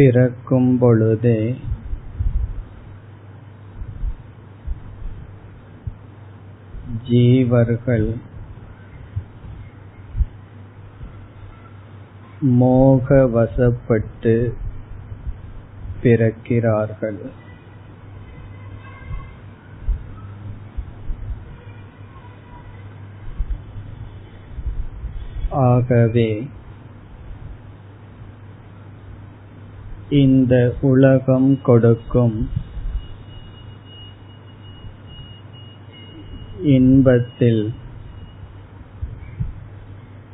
பிறக்கும் பொழுதே ஜீவர்கள் மோகவசப்பட்டு பிறக்கிறார்கள். ஆகவே இந்த உலகம் கொடுக்கும் இன்பத்தில்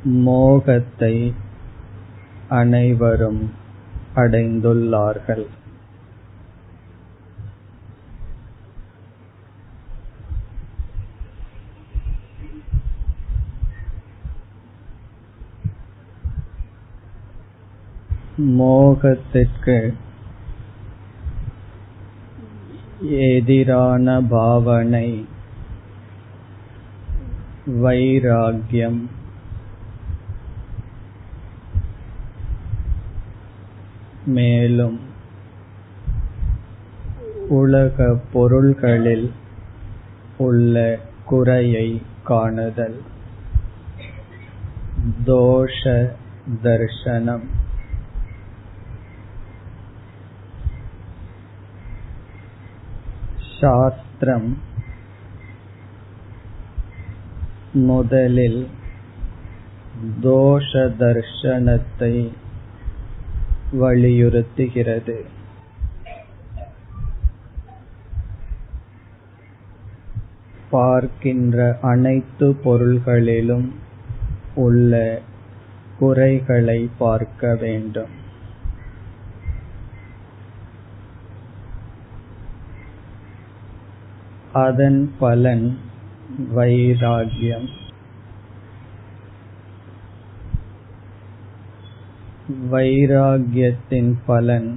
மோகத்தை அனைவரும் அடைந்துள்ளார்கள். மோகத்திற்கு எதிரான பாவனை வைராகியம் மேலும் உலக பொருள்களில் உள்ள குறையை காணுதல். தோஷ தர்சனம். சாஸ்திரம் முதலில் தோஷ தர்ஷனத்தை வலியுறுத்துகிறது பார்க்கின்ற அனைத்து பொருள்களிலும் உள்ள குறைகளை பார்க்க வேண்டும் அதன் பலன் வைராகியம் வைராகியத்தின் பலன்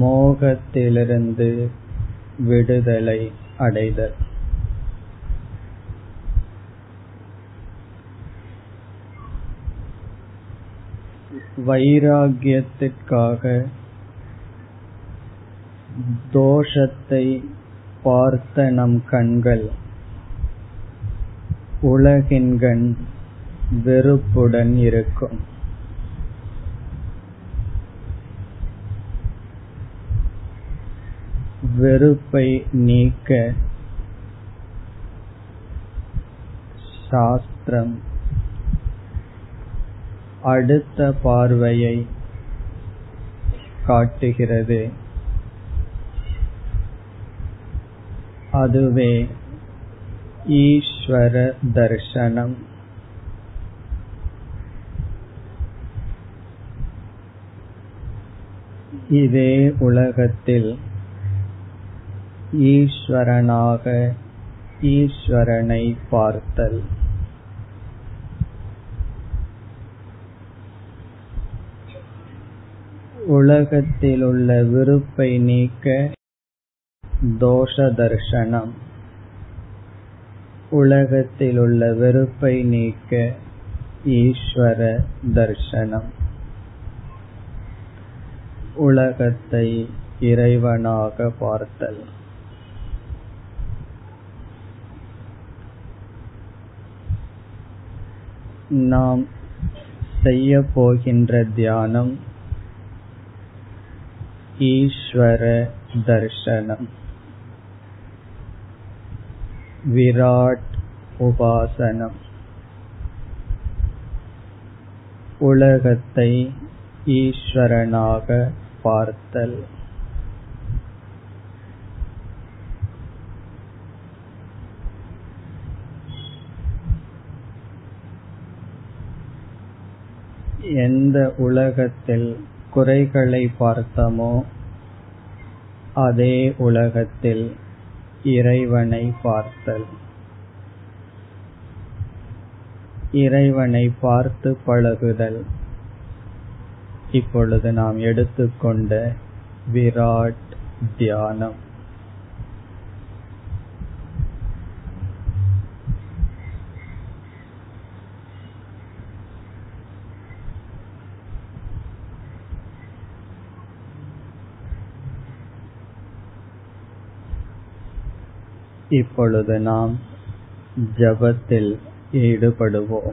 மோகத்திலிருந்து விடுதலை அடைதல். வைராகியத்திற்காக தோஷத்தை பார்த்த நம் கண்கள் உலகின்கண் வெறுப்புடன் இருக்கும். வெறுப்பை நீக்க சாஸ்திரம் அடுத்த பார்வையை காட்டுகிறது. அதுவே ஈஸ்வர தர்சனம். இதே உலகத்தில் ஈஸ்வரனாக ஈஸ்வரனை பார்த்தல். உலகத்திலுள்ள விருப்பை நீக்க தோஷ தர்சனம் உலகத்திலுள்ள வெறுப்பை நீக்க ஈஸ்வர தர்சனம் உலகத்தை இறைவனாக பார்த்தல். நாம் செய்ய போகின்ற தியானம் ஈஸ்வர தர்சனம் விராட் உபாசனம். உலகத்தை ஈஸ்வரனாக பார்த்தல். எந்த உலகத்தில் குறைகளை பார்த்தோமோ அதே உலகத்தில் இறைவனை பார்த்தல். இறைவனை பார்த்து பழகுதல். இப்பொழுது நாம் எடுத்துக்கொண்ட விராட் தியானம். இப்பொழுது நாம் ஜபத்தில் ஈடுபடுவோம்.